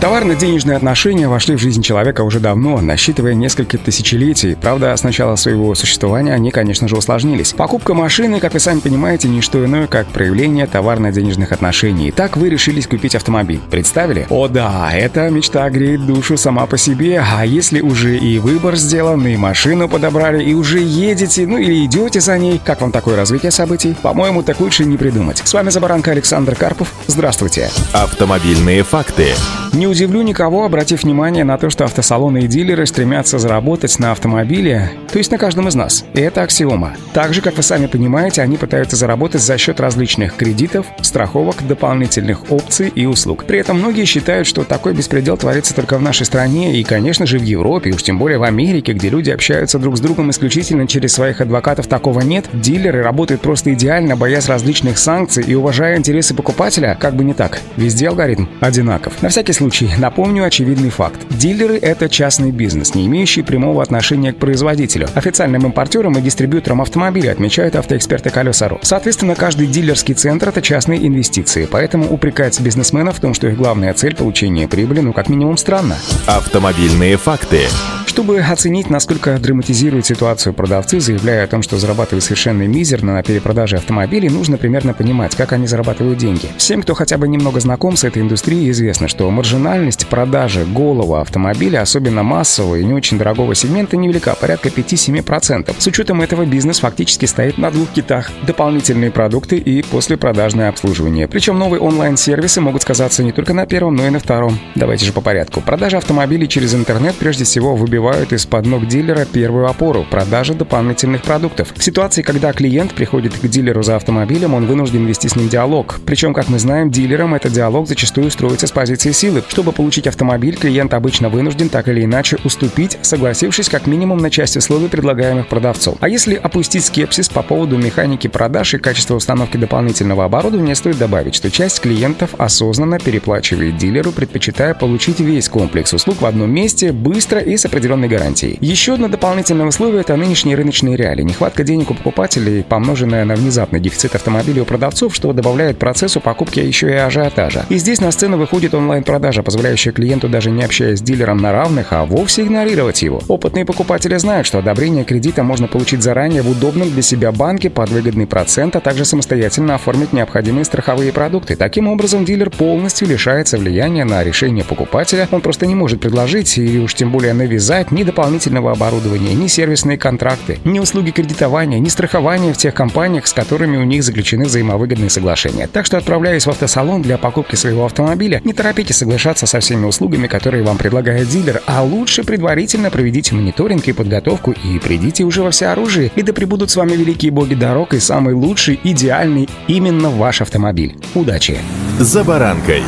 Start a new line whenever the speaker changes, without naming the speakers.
Товарно-денежные отношения вошли в жизнь человека уже давно, насчитывая несколько тысячелетий. Правда, с начала своего существования они, конечно же, усложнились. Покупка машины, как вы сами понимаете, не что иное, как проявление товарно-денежных отношений. Так вы решились купить автомобиль. Представили? О да, эта мечта греет душу сама по себе. А если уже и выбор сделан, и машину подобрали, и уже едете, ну или идете за ней, как вам такое развитие событий? По-моему, так лучше не придумать. С вами Забаранка Александр Карпов. Здравствуйте.
Автомобильные факты.
Не удивлю никого, обратив внимание на то, что автосалоны и дилеры стремятся заработать на автомобиле, то есть на каждом из нас. И это аксиома. Так же, как вы сами понимаете, они пытаются заработать за счет различных кредитов, страховок, дополнительных опций и услуг. При этом многие считают, что такой беспредел творится только в нашей стране и, конечно же, в Европе, уж тем более в Америке, где люди общаются друг с другом исключительно через своих адвокатов, такого нет. Дилеры работают просто идеально, боясь различных санкций и уважая интересы покупателя, как бы не так. Везде алгоритм одинаков. На всякий случай, напомню очевидный факт. Дилеры — это частный бизнес, не имеющий прямого отношения к производителю. Официальным импортером и дистрибьютором автомобиля отмечают автоэксперты Колеса.ру. Соответственно, каждый дилерский центр — это частные инвестиции, поэтому упрекать бизнесменов в том, что их главная цель — получение прибыли, ну как минимум странно.
Автомобильные факты.
Чтобы оценить, насколько драматизирует ситуацию продавцы, заявляя о том, что зарабатывают совершенно мизерно на перепродаже автомобилей, нужно примерно понимать, как они зарабатывают деньги. Всем, кто хотя бы немного знаком с этой индустрией, известно, что маржинальность продажи голого автомобиля, особенно массового и не очень дорогого сегмента, невелика, порядка 5-7%. С учетом этого бизнес фактически стоит на двух китах – дополнительные продукты и послепродажное обслуживание. Причем новые онлайн-сервисы могут сказаться не только на первом, но и на втором. Давайте же по порядку. Продажа автомобилей через интернет прежде всего выбивает выбивают из-под ног дилера первую опору – продажа дополнительных продуктов. В ситуации, когда клиент приходит к дилеру за автомобилем, он вынужден вести с ним диалог. Причем, как мы знаем, дилерам этот диалог зачастую строится с позиции силы. Чтобы получить автомобиль, клиент обычно вынужден так или иначе уступить, согласившись как минимум на часть условий, предлагаемых продавцом. А если опустить скепсис по поводу механики продаж и качества установки дополнительного оборудования, стоит добавить, что часть клиентов осознанно переплачивает дилеру, предпочитая получить весь комплекс услуг в одном месте, быстро и с определенной определенной гарантией. Еще одно дополнительное условие – это нынешние рыночные реалии. Нехватка денег у покупателей, помноженная на внезапный дефицит автомобилей у продавцов, что добавляет процессу покупки еще и ажиотажа. И здесь на сцену выходит онлайн-продажа, позволяющая клиенту, даже не общаясь с дилером на равных, а вовсе игнорировать его. Опытные покупатели знают, что одобрение кредита можно получить заранее в удобном для себя банке под выгодный процент, а также самостоятельно оформить необходимые страховые продукты. Таким образом, дилер полностью лишается влияния на решение покупателя. Он просто не может предложить или уж тем более навязать нет ни дополнительного оборудования, ни сервисные контракты, ни услуги кредитования, ни страхования в тех компаниях, с которыми у них заключены взаимовыгодные соглашения. Так что, отправляясь в автосалон для покупки своего автомобиля, не торопитесь соглашаться со всеми услугами, которые вам предлагает дилер, а лучше предварительно проведите мониторинг и подготовку и придите уже во всеоружие, и да пребудут с вами великие боги дорог и самый лучший, идеальный именно ваш автомобиль. Удачи!
За баранкой.